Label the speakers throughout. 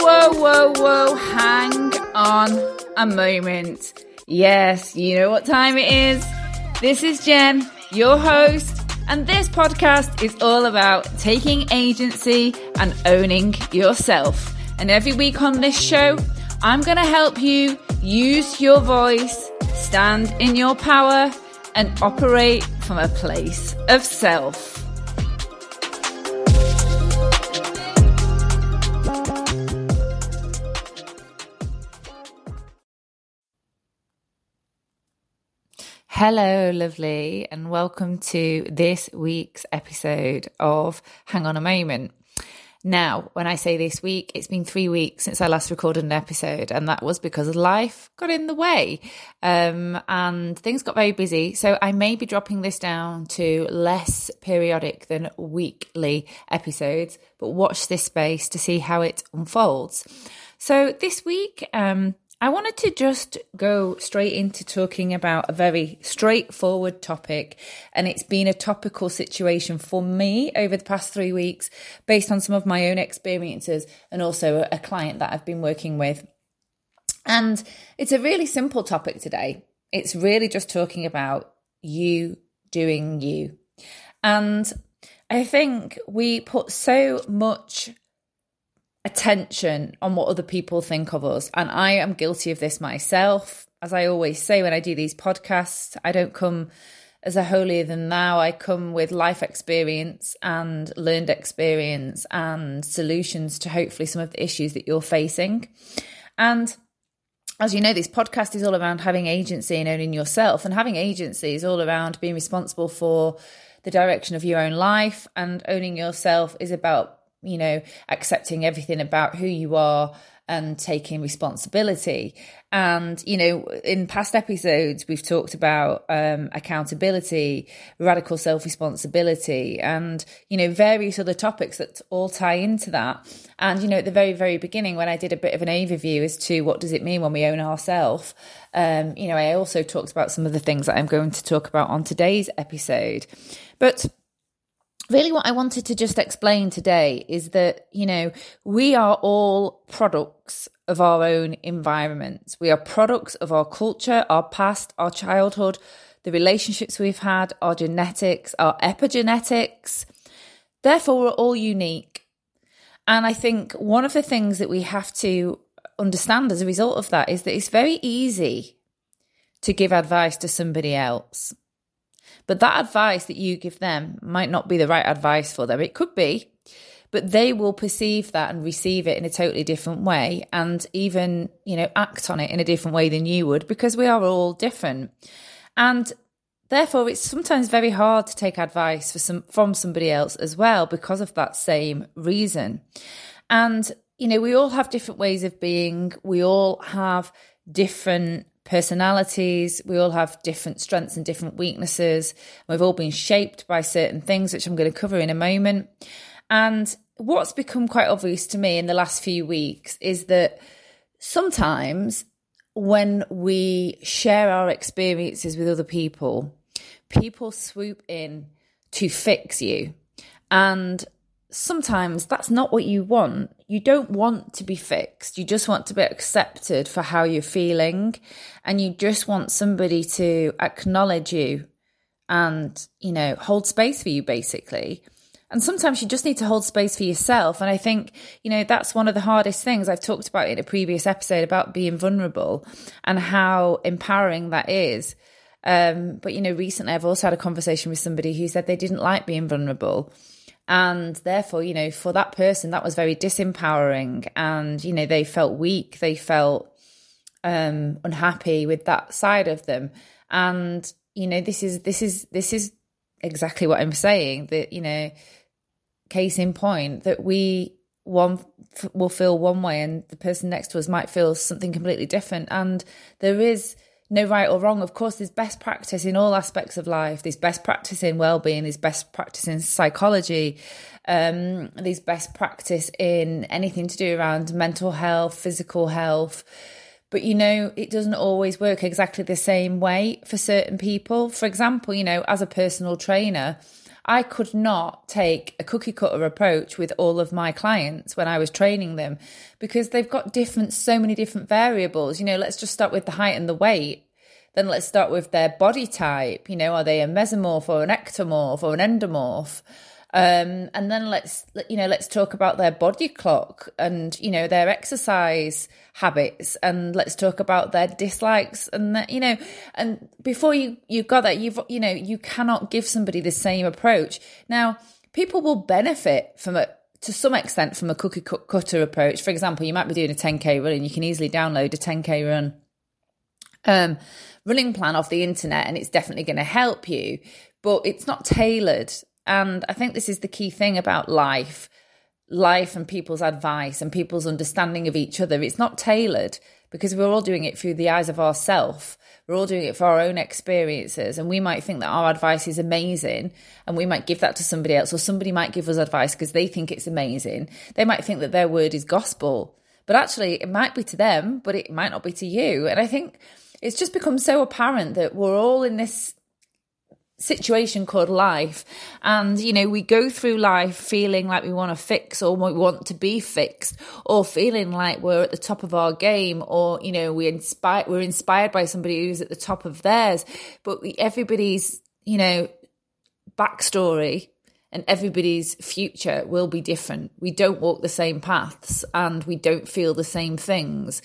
Speaker 1: whoa, whoa, whoa. Hang on a moment. Yes, you know what time it is. This is Jen, your host, and this podcast is all about taking agency and owning yourself. And every week on this show, I'm going to help you use your voice, stand in your power, and operate from a place of self. Hello, lovely, and welcome to this week's episode of Hang On a Moment. Now, when I say this week, it's been three weeks since I last recorded an episode, and that was because life got in the way um, and things got very busy. So I may be dropping this down to less periodic than weekly episodes, but watch this space to see how it unfolds. So this week, um, I wanted to just go straight into talking about a very straightforward topic. And it's been a topical situation for me over the past three weeks, based on some of my own experiences and also a client that I've been working with. And it's a really simple topic today. It's really just talking about you doing you. And I think we put so much attention on what other people think of us. And I am guilty of this myself. As I always say when I do these podcasts, I don't come as a holier than thou. I come with life experience and learned experience and solutions to hopefully some of the issues that you're facing. And as you know, this podcast is all around having agency and owning yourself. And having agency is all around being responsible for the direction of your own life. And owning yourself is about you know, accepting everything about who you are and taking responsibility. And, you know, in past episodes, we've talked about um, accountability, radical self responsibility, and, you know, various other topics that all tie into that. And, you know, at the very, very beginning, when I did a bit of an overview as to what does it mean when we own ourselves, um, you know, I also talked about some of the things that I'm going to talk about on today's episode. But really what I wanted to just explain today is that, you know, we are all products of our own environments. We are products of our culture, our past, our childhood, the relationships we've had, our genetics, our epigenetics. Therefore, we're all unique. And I think one of the things that we have to understand as a result of that is that it's very easy to give advice to somebody else. But that advice that you give them might not be the right advice for them. It could be, but they will perceive that and receive it in a totally different way and even, you know, act on it in a different way than you would because we are all different. And therefore it's sometimes very hard to take advice some from somebody else as well because of that same reason. And you know, we all have different ways of being. We all have different personalities. We all have different strengths and different weaknesses. We've all been shaped by certain things, which I'm going to cover in a moment. And what's become quite obvious to me in the last few weeks is that sometimes when we share our experiences with other people, people swoop in to fix you. And sometimes that's not what you want. You don't want to be fixed. You just want to be accepted for how you're feeling. And you just want somebody to acknowledge you and, you know, hold space for you, basically. And sometimes you just need to hold space for yourself. And I think, you know, that's one of the hardest things I've talked about in a previous episode about being vulnerable and how empowering that is. Um, but, you know, recently I've also had a conversation with somebody who said they didn't like being vulnerable and therefore you know for that person that was very disempowering. And you know they felt weak. They felt um unhappy with that side of them. And you know this is this is this is exactly what i'm saying that you know case in point that we one will feel one way and the person next to us might feel something completely different. And there is no right or wrong. Of course, there's best practice in all aspects of life. There's best practice in well-being. There's best practice in psychology. Um, there's best practice in anything to do around mental health, physical health. But you know, it doesn't always work exactly the same way for certain people. For example, you know, as a personal trainer, I could not take a cookie cutter approach with all of my clients when I was training them because they've got different, so many different variables. You know, let's just start with the height and the weight. Then let's start with their body type. You know, are they a mesomorph or an ectomorph or an endomorph? Um, and then let's you know let's talk about their body clock and you know their exercise habits and let's talk about their dislikes and that you know and before you you got that you've you know you cannot give somebody the same approach. Now people will benefit from it to some extent from a cookie cutter approach. For example you might be doing a 10k run and you can easily download a 10k run um, running plan off the internet and it's definitely going to help you but it's not tailored and I think this is the key thing about life life and people's advice and people's understanding of each other. It's not tailored because we're all doing it through the eyes of ourself. We're all doing it for our own experiences. And we might think that our advice is amazing and we might give that to somebody else, or somebody might give us advice because they think it's amazing. They might think that their word is gospel. But actually, it might be to them, but it might not be to you. And I think it's just become so apparent that we're all in this situation called life. And you know we go through life feeling like we want to fix or we want to be fixed or feeling like we're at the top of our game or you know we inspire we're inspired by somebody who's at the top of theirs. But we, everybody's you know backstory and everybody's future will be different. We don't walk the same paths and we don't feel the same things.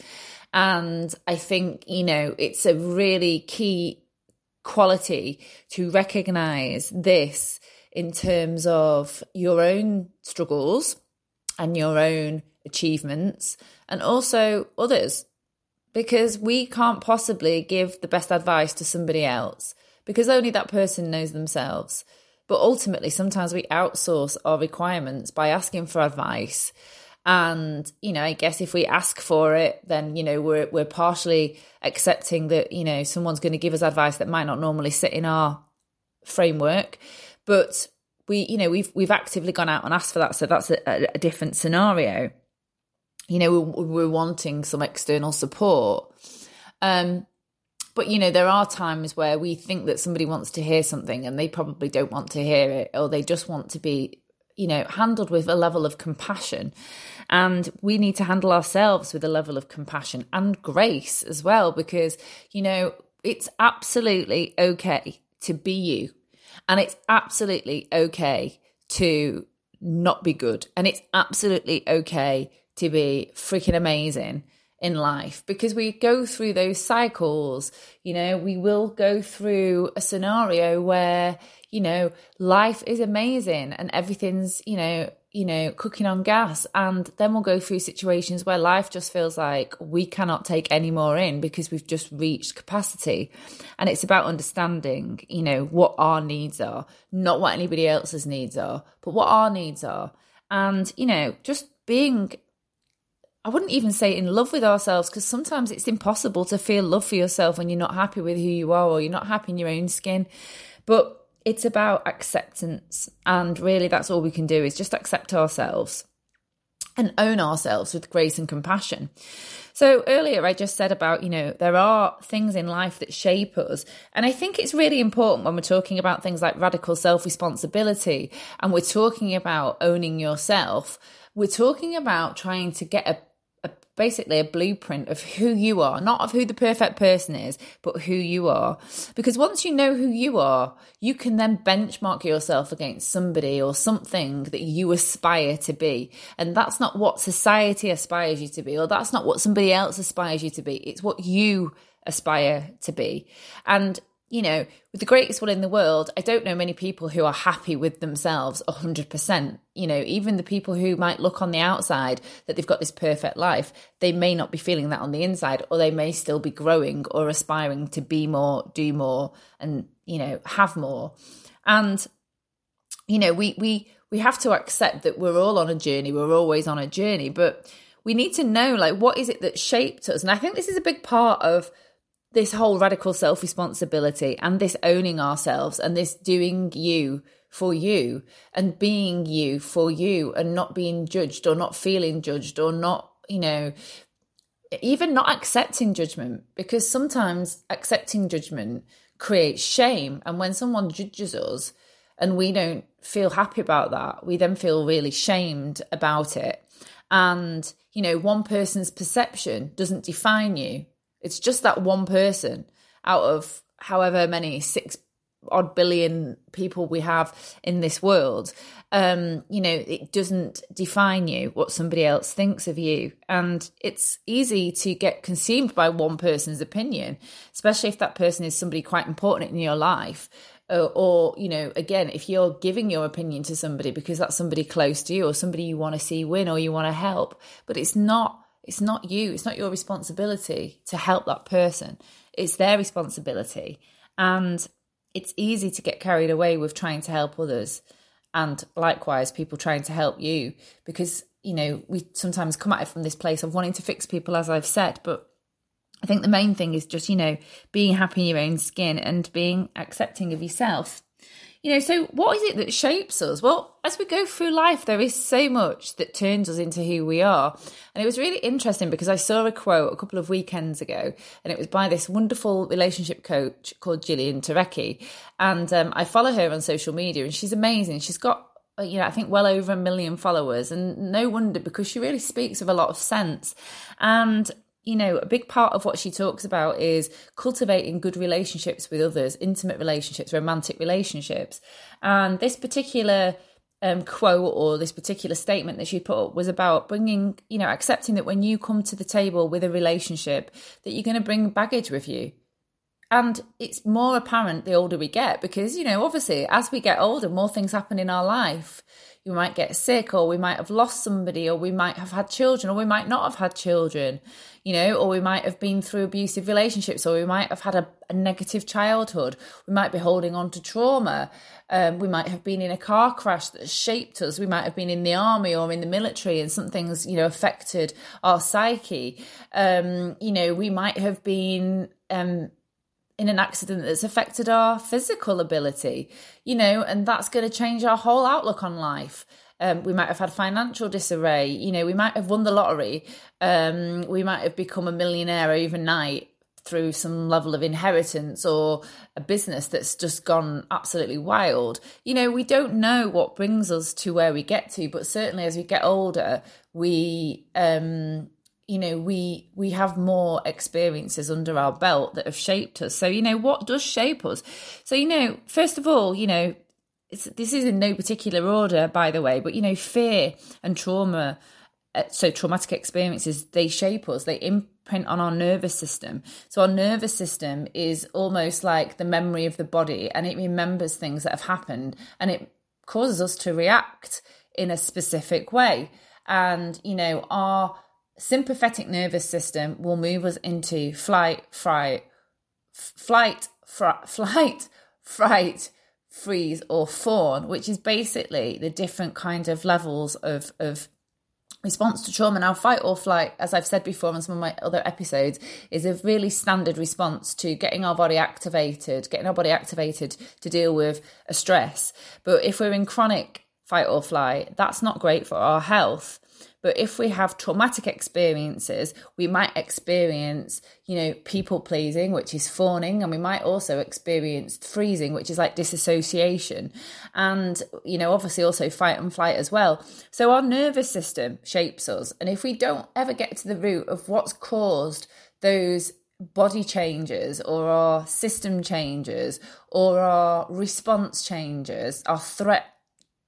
Speaker 1: And i think you know it's a really key quality to recognize this in terms of your own struggles and your own achievements and also others. Because we can't possibly give the best advice to somebody else because only that person knows themselves. But ultimately sometimes we outsource our requirements by asking for advice and you know i guess if we ask for it then you know we're we're partially accepting that you know someone's going to give us advice that might not normally sit in our framework. But we you know we've we've actively gone out and asked for that so that's a, a different scenario. You know we're, we're, wanting some external support. Um but you know there are times where we think that somebody wants to hear something and they probably don't want to hear it or they just want to be you know handled with a level of compassion and we need to handle ourselves with a level of compassion and grace as well, because, you know, it's absolutely okay to be you. And it's absolutely okay to not be good. And it's absolutely okay to be freaking amazing in life because we go through those cycles. You know, we will go through a scenario where, you know, life is amazing and everything's, you know, you know, cooking on gas. And then we'll go through situations where life just feels like we cannot take any more in because we've just reached capacity. And it's about understanding, you know, what our needs are, not what anybody else's needs are, but what our needs are. And, you know, just being I wouldn't even say in love with ourselves because sometimes it's impossible to feel love for yourself when you're not happy with who you are or you're not happy in your own skin. But it's about acceptance. And really, that's all we can do is just accept ourselves and own ourselves with grace and compassion. So earlier I just said about, you know, there are things in life that shape us. And I think it's really important when we're talking about things like radical self responsibility and we're talking about owning yourself. We're talking about trying to get a basically a blueprint of who you are, not of who the perfect person is, but who you are. Because once you know who you are, you can then benchmark yourself against somebody or something that you aspire to be. And that's not what society aspires you to be, or that's not what somebody else aspires you to be. It's what you aspire to be. And you know, with the greatest will in the world, I don't know many people who are happy with themselves 100%. You know, even the people who might look on the outside that they've got this perfect life, they may not be feeling that on the inside, or they may still be growing or aspiring to be more, do more, and, you know, have more. And, you know, we, we, we have to accept that we're all on a journey, we're always on a journey, but we need to know, like, what is it that shaped us? And I think this is a big part of, this whole radical self responsibility and this owning ourselves and this doing you for you and being you for you and not being judged or not feeling judged or not, you know, even not accepting judgment because sometimes accepting judgment creates shame. And when someone judges us, and we don't feel happy about that, we then feel really shamed about it. And, you know, one person's perception doesn't define you. It's just that one person out of however many six odd billion people we have in this world. Um you know it doesn't define you what somebody else thinks of you. And it's easy to get consumed by one person's opinion especially if that person is somebody quite important in your life. Uh, or you know again if you're giving your opinion to somebody because that's somebody close to you or somebody you want to see win or you want to help. But it's not it's not you it's not your responsibility to help that person. It's their responsibility. And it's easy to get carried away with trying to help others and likewise people trying to help you because you know we sometimes come at it from this place of wanting to fix people as i've said but i think the main thing is just you know being happy in your own skin and being accepting of yourself you know, so what is it that shapes us? Well, as we go through life, there is so much that turns us into who we are. And it was really interesting because I saw a quote a couple of weekends ago, and it was by this wonderful relationship coach called Jillian Turecki. And um, I follow her on social media, and she's amazing. She's got uh, you know, I think well over a million followers, and no wonder because she really speaks with a lot of sense. And you know, a big part of what she talks about is cultivating good relationships with others, intimate relationships, romantic relationships. And this particular um, quote or this particular statement that she put up was about bringing, you know, accepting that when you come to the table with a relationship, that you're going to bring baggage with you. And it's more apparent the older we get because, you know, obviously as we get older, more things happen in our life we might get sick or we might have lost somebody or we might have had children or we might not have had children you know or we might have been through abusive relationships or we might have had a, a negative childhood. We might be holding on to trauma. Um, we might have been in a car crash that shaped us. We might have been in the army or in the military and something's you know affected our psyche. Um, you know we might have been um, in an accident that's affected our physical ability, you know, and that's going to change our whole outlook on life. Um, we might have had financial disarray, you know, we might have won the lottery, um, we might have become a millionaire overnight through some level of inheritance or a business that's just gone absolutely wild. You know, we don't know what brings us to where we get to, but certainly as we get older, we um you know we we have more experiences under our belt that have shaped us. So you know what does shape us? So you know first of all you know this is in no particular order by the way but you know fear and trauma uh, so traumatic experiences they shape us. They imprint on our nervous system. So our nervous system is almost like the memory of the body and it remembers things that have happened and it causes us to react in a specific way. And you know our sympathetic nervous system will move us into flight, fright, flight, fr- flight, fright, freeze, or fawn, which is basically the different kind of levels of of response to trauma. Now, fight or flight, as I've said before on some of my other episodes, is a really standard response to getting our body activated, getting our body activated to deal with a stress. But if we're in chronic fight or flight, that's not great for our health. But if we have traumatic experiences, we might experience, you know, people pleasing, which is fawning, and we might also experience freezing, which is like disassociation. And, you know, obviously also fight and flight as well. So our nervous system shapes us. And if we don't ever get to the root of what's caused those body changes or our system changes or our response changes, our threat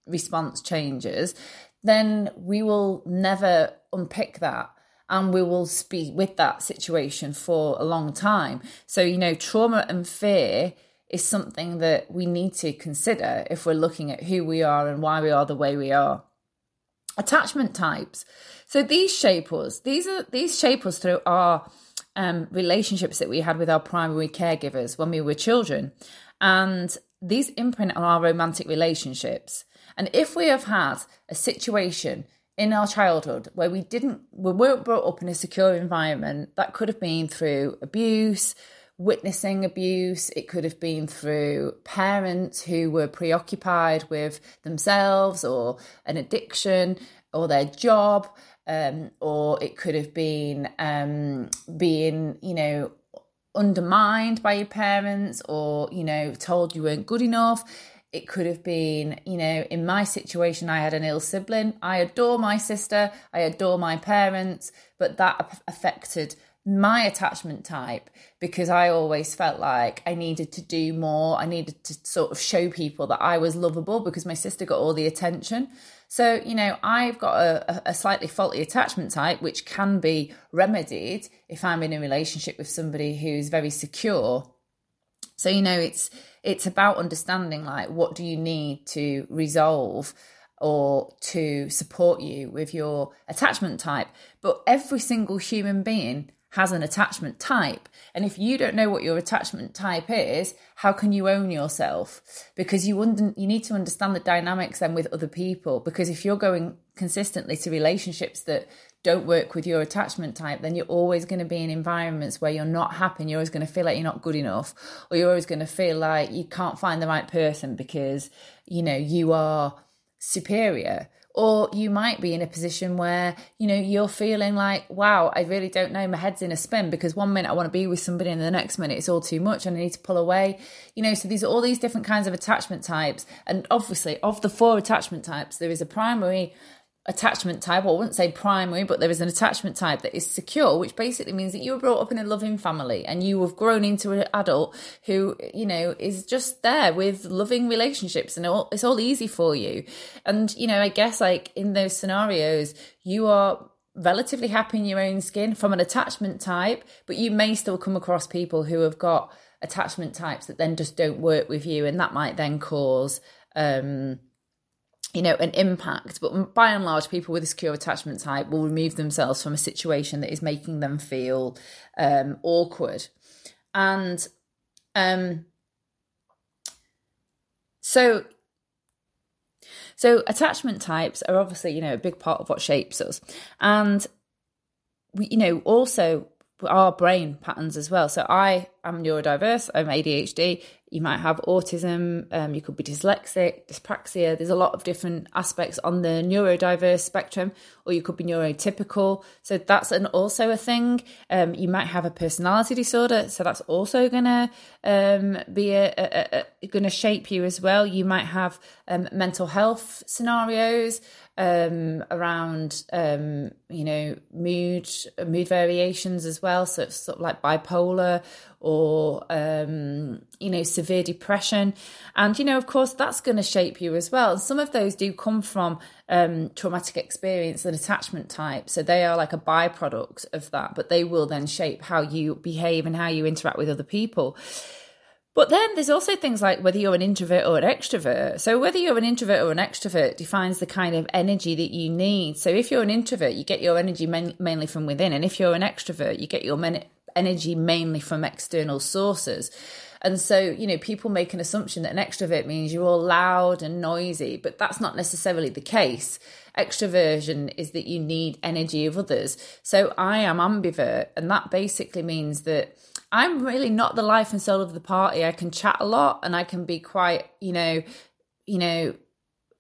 Speaker 1: response changes, then we will never unpick that and we will be with that situation for a long time. So, you know, trauma and fear is something that we need to consider if we're looking at who we are and why we are the way we are. Attachment types. So these shape us. These are these shape us through our um, relationships that we had with our primary caregivers when we were children, and these imprint on our romantic relationships. And if we have had a situation in our childhood where we didn't, we weren't brought up in a secure environment, that could have been through abuse, witnessing abuse, it could have been through parents who were preoccupied with themselves or an addiction or their job. Um, or it could have been um, being, you know, undermined by your parents or, you know, told you weren't good enough It could have been, you know, in my situation, I had an ill sibling. I adore my sister, I adore my parents, but that affected my attachment type because I always felt like I needed to do more. I needed to sort of show people that I was lovable because my sister got all the attention. So, you know, I've got a, a slightly faulty attachment type, which can be remedied if I'm in a relationship with somebody who's very secure. So, you know, it's it's about understanding like what do you need to resolve or to support you with your attachment type. But every single human being has an attachment type. And if you don't know what your attachment type is, how can you own yourself? Because you under, you need to understand the dynamics then with other people. Because if you're going consistently to relationships that don't work with your attachment type, then you're always going to be in environments where you're not happy. And You're always going to feel like you're not good enough, or you're always going to feel like you can't find the right person because you know you are superior or you might be in a position where you know you're feeling like wow i really don't know my head's in a spin because one minute i want to be with somebody and the next minute it's all too much and i need to pull away you know so these are all these different kinds of attachment types and obviously of the four attachment types there is a primary attachment type, or I wouldn't say primary, but there is an attachment type that is secure, which basically means that you were brought up in a loving family and you have grown into an adult who, you know, is just there with loving relationships and all, it's all easy for you. And, you know, I guess like in those scenarios, you are relatively happy in your own skin from an attachment type, but you may still come across people who have got attachment types that then just don't work with you. And that might then cause, um, you know, an impact. But by and large, people with a secure attachment type will remove themselves from a situation that is making them feel um, awkward. And um, so, so attachment types are obviously, you know, a big part of what shapes us. And we, you know, also our brain patterns as well. So I am neurodiverse, I'm ADHD, you might have autism, um, you could be dyslexic, dyspraxia. There's a lot of different aspects on the neurodiverse spectrum, or you could be neurotypical. So that's an, also a thing. Um, you might have a personality disorder, so that's also gonna um, be a, a, a, gonna shape you as well. You might have um, mental health scenarios um, around um, you know mood mood variations as well. So it's sort of like bipolar or um, you know severe depression, and you know of course that's going to shape you as well. Some of those do come from um, traumatic experience and attachment type, so they are like a byproduct of that, but they will then shape how you behave and how you interact with other people. But then there's also things like whether you're an introvert or an extrovert. So whether you're an introvert or an extrovert defines the kind of energy that you need. So if you're an introvert, you get your energy mainly from within, and if you're an extrovert, you get your men- energy mainly from external sources. And so, you know, people make an assumption that an extrovert means you're all loud and noisy, but that's not necessarily the case. Extroversion is that you need energy of others. So I am ambivert, and that basically means that I'm really not the life and soul of the party. I can chat a lot and I can be quite, you know, you know,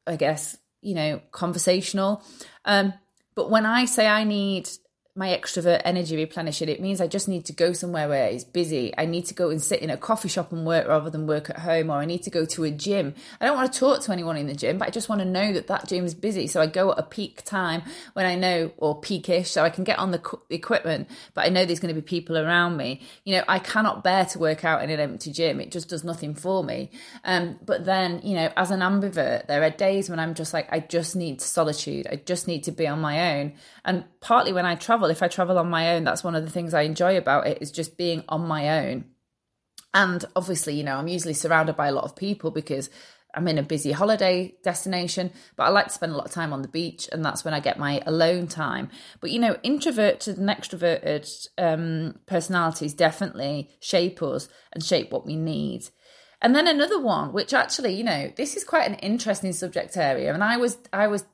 Speaker 1: I guess, you know, conversational. Um, but when I say I need my extrovert energy replenishing. It means I just need to go somewhere where it's busy. I need to go and sit in a coffee shop and work rather than work at home, or I need to go to a gym. I don't want to talk to anyone in the gym, but I just want to know that that gym is busy. So I go at a peak time when I know, or peakish, so I can get on the equipment, but I know there's going to be people around me. You know, I cannot bear to work out in an empty gym. It just does nothing for me. Um, but then, you know, as an ambivert, there are days when I'm just like, I just need solitude. I just need to be on my own. And partly when I travel, if I travel on my own, that's one of the things I enjoy about it is just being on my own. And obviously, you know, I'm usually surrounded by a lot of people because I'm in a busy holiday destination, but I like to spend a lot of time on the beach, and that's when I get my alone time. But you know, introverted and extroverted um, personalities definitely shape us and shape what we need. And then another one, which actually, you know, this is quite an interesting subject area, and I was I was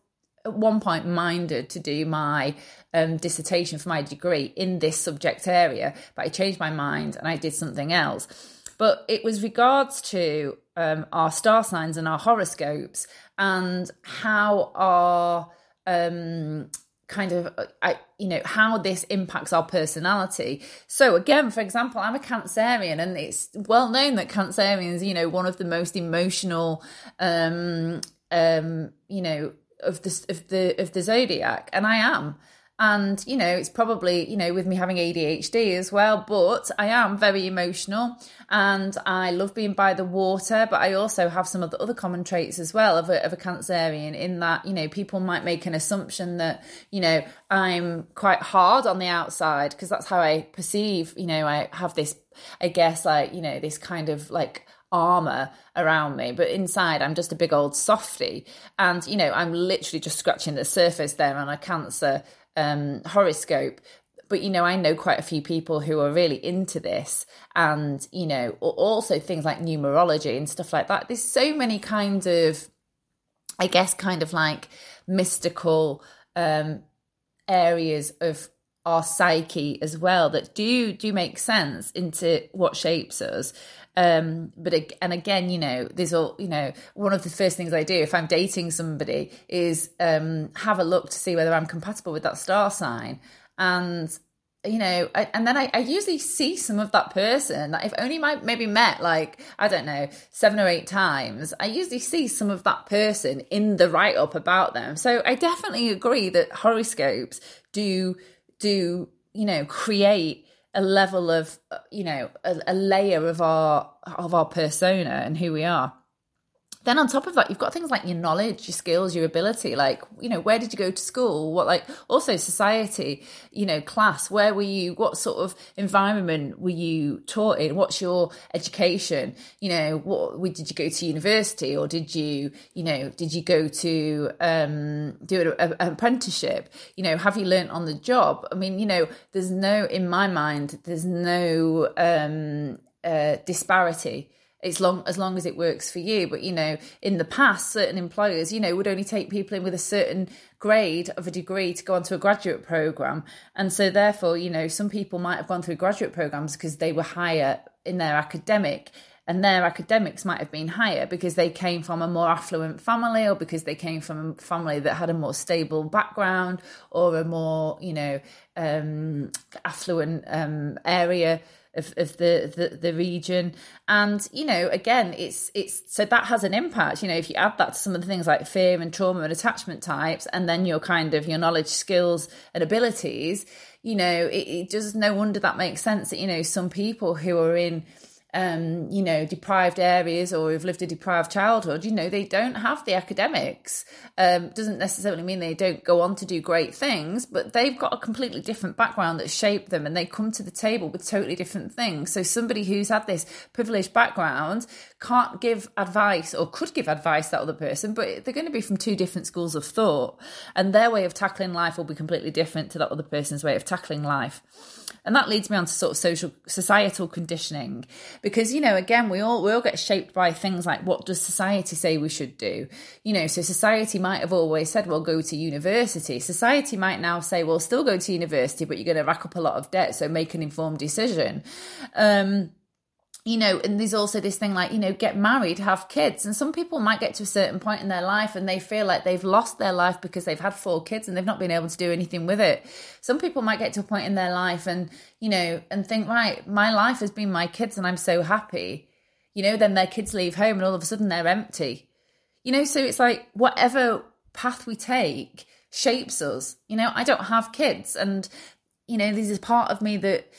Speaker 1: at one point minded to do my um, dissertation for my degree in this subject area, but I changed my mind and I did something else. But it was regards to um, our star signs and our horoscopes and how our um, kind of I, you know how this impacts our personality so again for example i'm a cancerian and it's well known that cancerians you know one of the most emotional um um you know of the of the of the zodiac and i am and, you know, it's probably, you know, with me having ADHD as well, but I am very emotional and I love being by the water. But I also have some of the other common traits as well of a, of a Cancerian in that, you know, people might make an assumption that, you know, I'm quite hard on the outside because that's how I perceive, you know, I have this, I guess, like, you know, this kind of like, armor around me but inside i'm just a big old softy. And you know i'm literally just scratching the surface there on a cancer um, horoscope. But you know i know quite a few people who are really into this. And you know also things like numerology and stuff like that. There's so many kinds of i guess kind of like mystical um areas of our psyche as well that do do make sense into what shapes us um but and again you know there's all you know one of the first things i do if i'm dating somebody is um have a look to see whether i'm compatible with that star sign. And you know I, and then I, I usually see some of that person that i've only my, maybe met like i don't know seven or eight times. I usually see some of that person in the write-up about them. So i definitely agree that horoscopes do do you know create a level of uh, you know a, a layer of our of our persona and who we are then on top of that you've got things like your knowledge your skills your ability like you know where did you go to school? What like also society you know class where were you? What sort of environment were you taught in? What's your education? You know what did you go to university or did you you know did you go to um do an apprenticeship? You know have you learned on the job? I mean you know there's no in my mind there's no um uh disparity it's long as long as it works for you. But you know in the past certain employers you know would only take people in with a certain grade of a degree to go onto a graduate program. And so therefore you know some people might have gone through graduate programs because they were higher in their academic and their academics might have been higher because they came from a more affluent family or because they came from a family that had a more stable background or a more you know um, affluent um, area of, of the, the, the region. And you know again it's it's so that has an impact. You know if you add that to some of the things like fear and trauma and attachment types and then your kind of your knowledge skills and abilities you know it, it does no wonder that makes sense that you know some people who are in um, you know, deprived areas or have lived a deprived childhood, you know, they don't have the academics. Um, doesn't necessarily mean they don't go on to do great things, but they've got a completely different background that shaped them and they come to the table with totally different things. So somebody who's had this privileged background can't give advice or could give advice that other person, but they're going to be from two different schools of thought and their way of tackling life will be completely different to that other person's way of tackling life. And that leads me on to sort of social societal conditioning. Because you know again we all we all get shaped by things like what does society say we should do? You know so society might have always said well go to university. Society might now say well still go to university but you're going to rack up a lot of debt so make an informed decision. Um you know, and there's also this thing like, you know, get married, have kids. And some people might get to a certain point in their life and they feel like they've lost their life because they've had four kids and they've not been able to do anything with it. Some people might get to a point in their life and, you know, and think, right, my life has been my kids and I'm so happy. You know, then their kids leave home and all of a sudden they're empty. You know, so it's like whatever path we take shapes us. You know, I don't have kids and, you know, there's a part of me that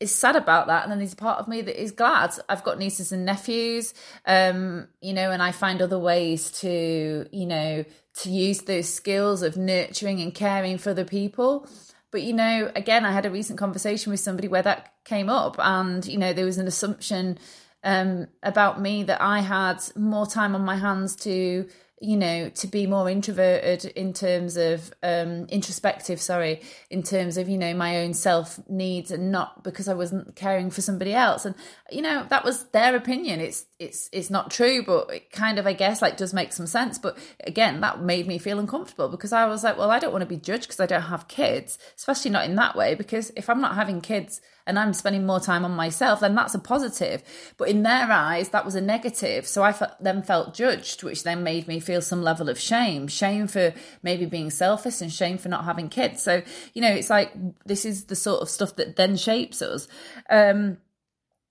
Speaker 1: is sad about that and then there's a part of me that is glad. I've got nieces and nephews um you know and i find other ways to you know to use those skills of nurturing and caring for other people. But you know again i had a recent conversation with somebody where that came up and you know there was an assumption um about me that i had more time on my hands to you know to be more introverted in terms of um introspective sorry in terms of you know my own self needs and not because i wasn't caring for somebody else. And you know that was their opinion. It's it's it's not true, but it kind of I guess like does make some sense. But again, that made me feel uncomfortable because I was like, well, I don't want to be judged because I don't have kids, especially not in that way. Because if I'm not having kids and I'm spending more time on myself, then that's a positive. But in their eyes, that was a negative. So I then felt judged, which then made me feel some level of shame, shame for maybe being selfish and shame for not having kids. So you know, it's like this is the sort of stuff that then shapes us. Um,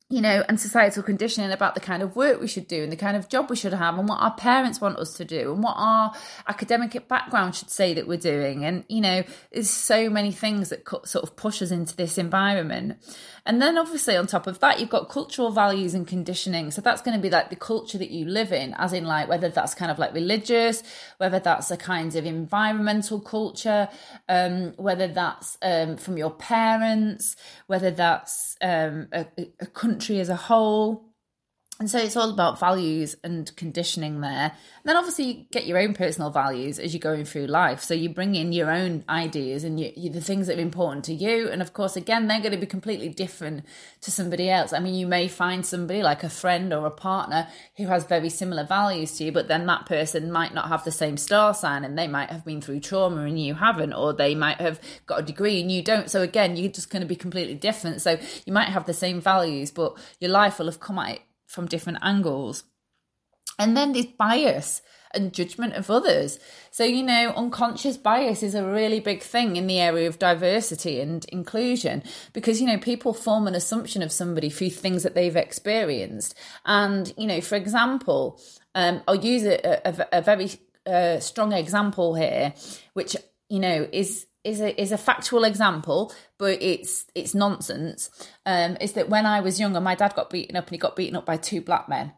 Speaker 1: you know, and societal conditioning about the kind of work we should do and the kind of job we should have and what our parents want us to do and what our academic background should say that we're doing. And, you know, there's so many things that sort of push us into this environment. And then obviously on top of that, you've got cultural values and conditioning. So that's going to be like the culture that you live in, as in like whether that's kind of like religious, whether that's a kind of environmental culture, um, whether that's um, from your parents, whether that's um, a, a country as a whole. And so it's all about values and conditioning there. And then obviously you get your own personal values as you're going through life. So you bring in your own ideas and you, you, the things that are important to you. And of course, again, they're going to be completely different to somebody else. I mean, you may find somebody like a friend or a partner who has very similar values to you, but then that person might not have the same star sign and they might have been through trauma and you haven't, or they might have got a degree and you don't. So again, you're just going to be completely different. So you might have the same values, but your life will have come at it from different angles. And then this bias and judgment of others. So, you know, unconscious bias is a really big thing in the area of diversity and inclusion because, you know, people form an assumption of somebody through things that they've experienced. And, you know, for example, um, I'll use a, a, a very uh, strong example here, which, you know, is is a is a factual example, but it's it's nonsense. Um, is that when I was younger, my dad got beaten up, and he got beaten up by two black men.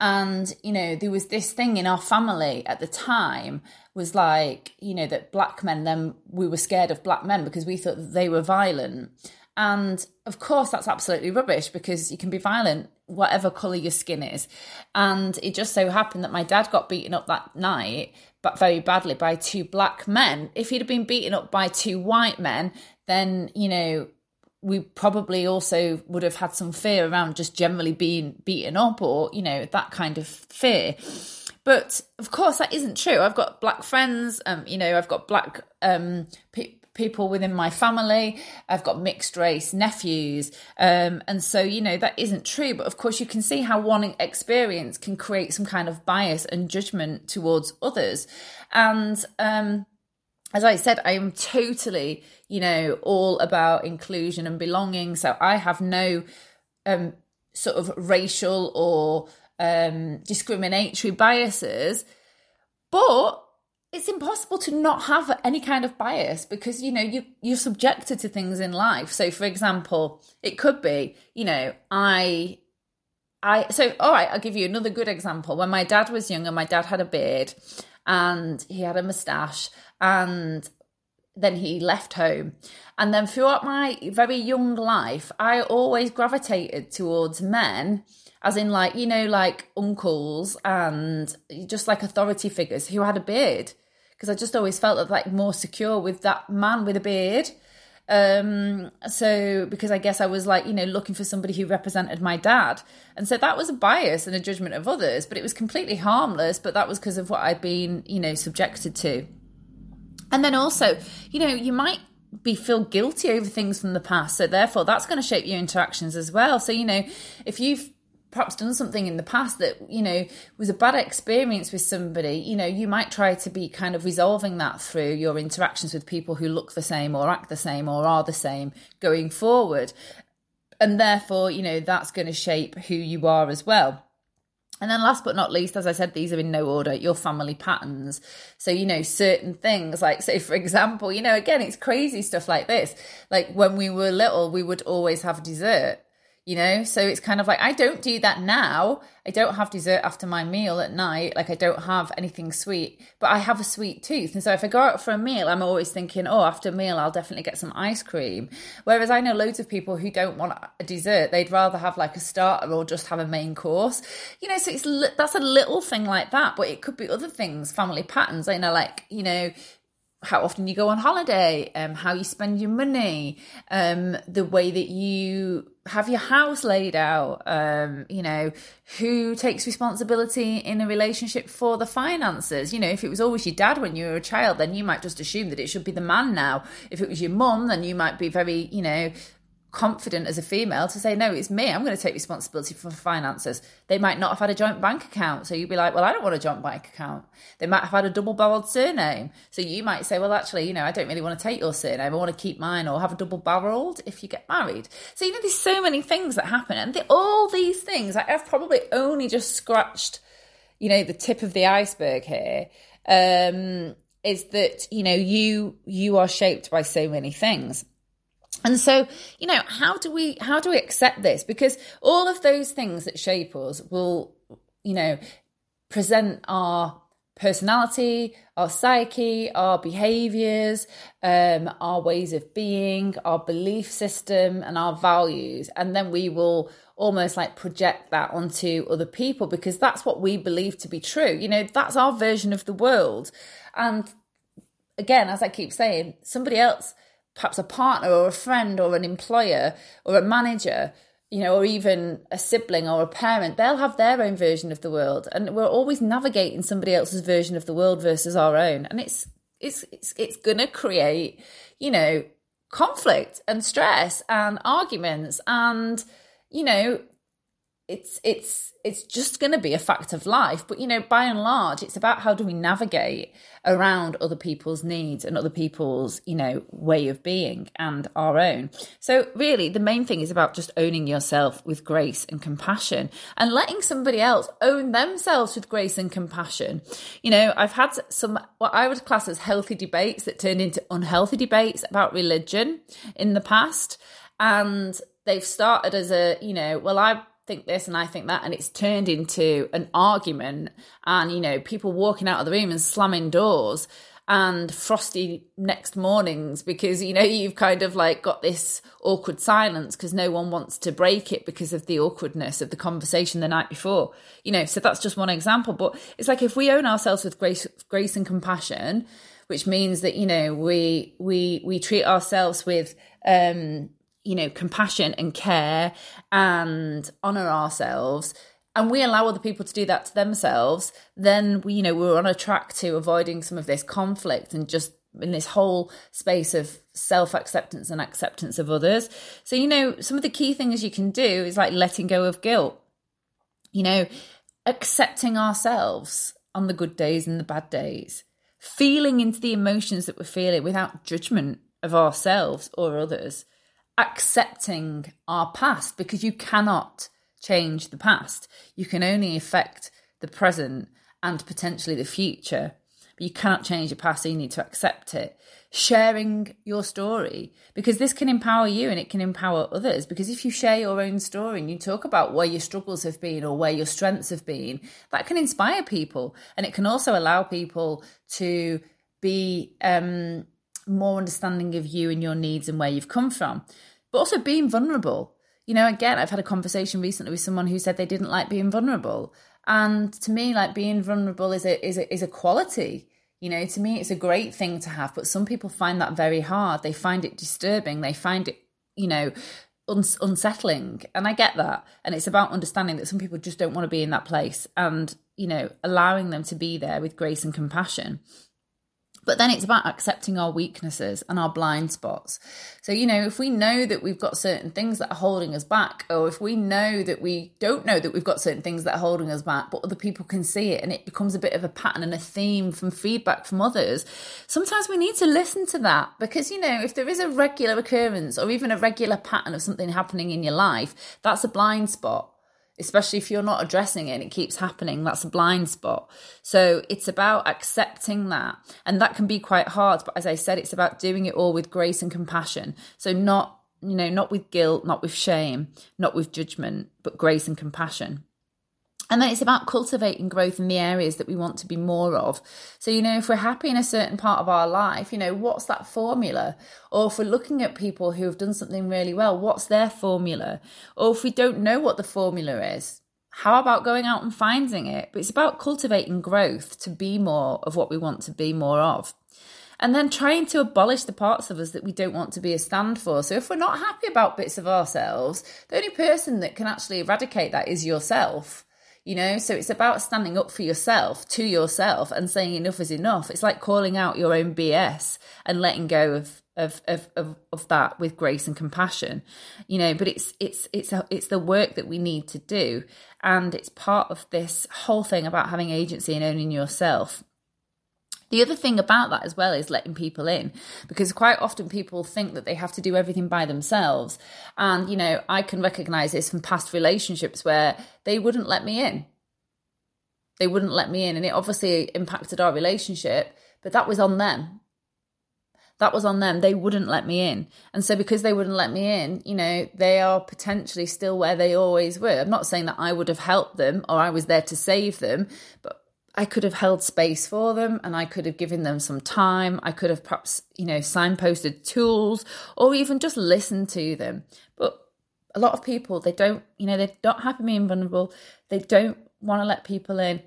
Speaker 1: And you know, there was this thing in our family at the time was like, you know, that black men. Then we were scared of black men because we thought they were violent. And of course, that's absolutely rubbish because you can be violent whatever colour your skin is. And it just so happened that my dad got beaten up that night, but very badly by two black men. If he'd have been beaten up by two white men, then, you know, we probably also would have had some fear around just generally being beaten up or, you know, that kind of fear. But of course, that isn't true. I've got black friends, um, you know, I've got black um, people within my family. I've got mixed race nephews. Um, and so, you know, that isn't true. But of course, you can see how one experience can create some kind of bias and judgment towards others. And, um, as I said, I am totally, you know, all about inclusion and belonging. So I have no um, sort of racial or um, discriminatory biases. But it's impossible to not have any kind of bias because you know you you're subjected to things in life. So for example it could be you know i i so all right i'll give you another good example. When my dad was younger my dad had a beard and he had a mustache and then he left home. And then throughout my very young life i always gravitated towards men as in like you know like uncles and just like authority figures who had a beard because I just always felt like more secure with that man with a beard. Um, so because I guess I was like, you know, looking for somebody who represented my dad. And so that was a bias and a judgment of others, but it was completely harmless, but that was because of what I'd been, you know, subjected to. And then also, you know, you might be feel guilty over things from the past. So therefore that's going to shape your interactions as well. So, you know, if you've perhaps done something in the past that you know was a bad experience with somebody you know you might try to be kind of resolving that through your interactions with people who look the same or act the same or are the same going forward and therefore you know that's going to shape who you are as well and then last but not least, as I said, these are in no order, your family patterns. So, you know, certain things like, say, for example, you know, again, it's crazy stuff like this. Like when we were little, we would always have dessert you know? So it's kind of like i don't do that now. I don't have dessert after my meal at night. Like i don't have anything sweet but i have a sweet tooth. And so if i go out for a meal i'm always thinking oh after a meal i'll definitely get some ice cream. Whereas i know loads of people who don't want a dessert. They'd rather have like a starter or just have a main course. You know so it's that's a little thing like that but it could be other things family patterns. You know like you know how often you go on holiday, um, how you spend your money, um, the way that you have your house laid out, um, you know, who takes responsibility in a relationship for the finances. You know, if it was always your dad when you were a child, then you might just assume that it should be the man now. If it was your mum, then you might be very, you know, confident as a female to say, no, it's me. I'm going to take responsibility for finances. They might not have had a joint bank account. So you'd be like, well, I don't want a joint bank account. They might have had a double barreled surname. So you might say, well, actually, you know, I don't really want to take your surname. I want to keep mine or have a double barreled if you get married. So, you know, there's so many things that happen. And the, all these things, I've probably only just scratched, you know, the tip of the iceberg here. Um, is that, you know, you, you are shaped by so many things. And so, you know, how do we how do we accept this? Because all of those things that shape us will, you know, present our personality, our psyche, our behaviors, um, our ways of being, our belief system, and our values. And then we will almost like project that onto other people because that's what we believe to be true. You know, that's our version of the world. And again, as I keep saying, somebody else perhaps a partner or a friend or an employer or a manager you know, or even a sibling or a parent, they'll have their own version of the world, and we're always navigating somebody else's version of the world versus our own, and it's it's it's it's gonna create, you know, conflict and stress and arguments, and you know, it's it's it's just going to be a fact of life. But you know by and large it's about how do we navigate around other people's needs and other people's you know way of being and our own. So really the main thing is about just owning yourself with grace and compassion and letting somebody else own themselves with grace and compassion. You know i've had some what i would class as healthy debates that turned into unhealthy debates about religion in the past. And they've started as a you know well i think this and I think that, and it's turned into an argument, and you know, people walking out of the room and slamming doors and frosty next mornings because you know you've kind of like got this awkward silence because no one wants to break it because of the awkwardness of the conversation the night before you know so that's just one example. But it's like if we own ourselves with grace grace and compassion which means that you know we we we treat ourselves with um you know, compassion and care and honor ourselves, and we allow other people to do that to themselves, then we, you know, we're on a track to avoiding some of this conflict and just in this whole space of self acceptance and acceptance of others. So, you know, some of the key things you can do is like letting go of guilt, you know, accepting ourselves on the good days and the bad days, feeling into the emotions that we're feeling without judgment of ourselves or others accepting our past because you cannot change the past. You can only affect the present and potentially the future, but you cannot change your past, so you need to accept it. Sharing your story because this can empower you and it can empower others. Because if you share your own story and you talk about where your struggles have been or where your strengths have been, that can inspire people and it can also allow people to be um, more understanding of you and your needs and where you've come from. But also being vulnerable. You know, again, I've had a conversation recently with someone who said they didn't like being vulnerable. And to me, like being vulnerable is a is a is a quality. You know, to me it's a great thing to have, but some people find that very hard. They find it disturbing. They find it, you know, uns- unsettling. And I get that. And it's about understanding that some people just don't want to be in that place and, you know, allowing them to be there with grace and compassion. But then it's about accepting our weaknesses and our blind spots. So, you know, if we know that we've got certain things that are holding us back, or if we know that we don't know that we've got certain things that are holding us back, but other people can see it and it becomes a bit of a pattern and a theme from feedback from others, sometimes we need to listen to that because, you know, if there is a regular occurrence or even a regular pattern of something happening in your life, that's a blind spot especially if you're not addressing it and it keeps happening that's a blind spot. So it's about accepting that. And that can be quite hard but as i said it's about doing it all with grace and compassion. So not you know not with guilt not with shame not with judgment but grace and compassion and then it's about cultivating growth in the areas that we want to be more of. So, you know, if we're happy in a certain part of our life, you know, what's that formula? Or if we're looking at people who have done something really well, what's their formula? Or if we don't know what the formula is, how about going out and finding it? But it's about cultivating growth to be more of what we want to be more of. and then trying to abolish the parts of us that we don't want to be a stand for. So if we're not happy about bits of ourselves, the only person that can actually eradicate that is yourself. You know, so it's about standing up for yourself to yourself and saying enough is enough. It's like calling out your own BS and letting go of of of of, of that with grace and compassion. You know, but it's it's it's a, it's the work that we need to do, and it's part of this whole thing about having agency and owning yourself. The other thing about that as well is letting people in because quite often people think that they have to do everything by themselves. And, you know, I can recognize this from past relationships where they wouldn't let me in. They wouldn't let me in. And it obviously impacted our relationship, but that was on them. That was on them. They wouldn't let me in. And so, because they wouldn't let me in, you know, they are potentially still where they always were. I'm not saying that I would have helped them or I was there to save them, but I could have held space for them and I could have given them some time. I could have perhaps, you know, signposted tools or even just listened to them. But a lot of people, they don't, you know, they're not happy being vulnerable. They don't want to let people in.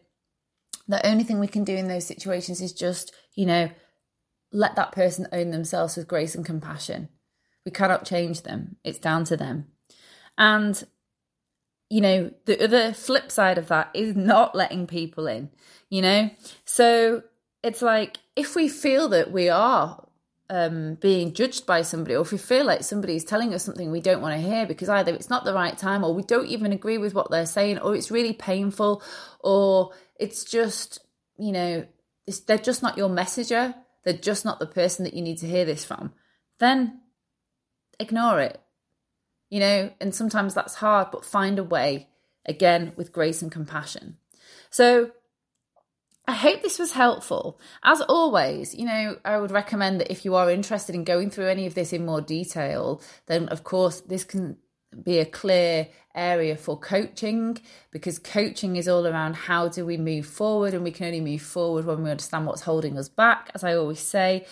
Speaker 1: The only thing we can do in those situations is just, you know, let that person own themselves with grace and compassion. We cannot change them, it's down to them. And you know, the other flip side of that is not letting people in, you know? So it's like if we feel that we are um, being judged by somebody, or if we feel like somebody is telling us something we don't want to hear because either it's not the right time, or we don't even agree with what they're saying, or it's really painful, or it's just, you know, they're just not your messenger, they're just not the person that you need to hear this from, then ignore it you know, and sometimes that's hard, but find a way again with grace and compassion. So I hope this was helpful. As always, you know, I would recommend that if you are interested in going through any of this in more detail, then of course this can be a clear area for coaching because coaching is all around how do we move forward and we can only move forward when we understand what's holding us back as i always say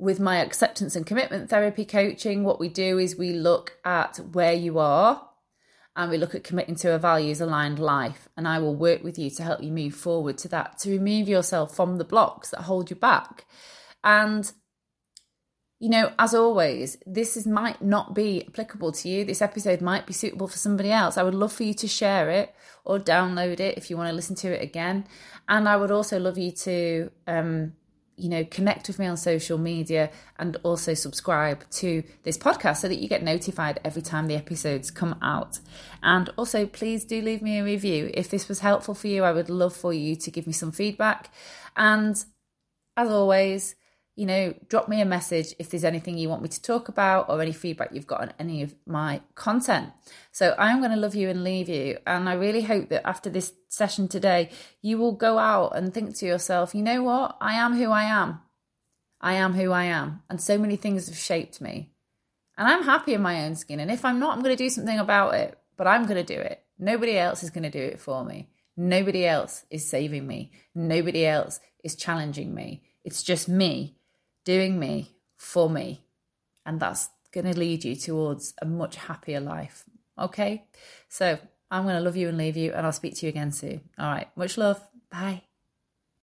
Speaker 1: with my acceptance and commitment therapy coaching, what we do is we look at where you are and we look at committing to a values aligned life. And I will work with you to help you move forward to that, to remove yourself from the blocks that hold you back. And, you know, as always, this is, might not be applicable to you. This episode might be suitable for somebody else. I would love for you to share it or download it if you want to listen to it again. And I would also love you to, um, you know, connect with me on social media and also subscribe to this podcast so that you get notified every time the episodes come out. And also, please do leave me a review. If this was helpful for you, I would love for you to give me some feedback. And as always, you know, drop me a message if there's anything you want me to talk about or any feedback you've got on any of my content. So I'm going to love you and leave you. And I really hope that after this session today, you will go out and think to yourself, you know what? I am who I am. I am who I am. And so many things have shaped me. And I'm happy in my own skin. And if I'm not, I'm going to do something about it. But I'm going to do it. Nobody else is going to do it for me. Nobody else is saving me. Nobody else is challenging me. It's just me doing me for me. And that's going to lead you towards a much happier life. Okay. So I'm going to love you and leave you, and I'll speak to you again soon. All right. Much love. Bye.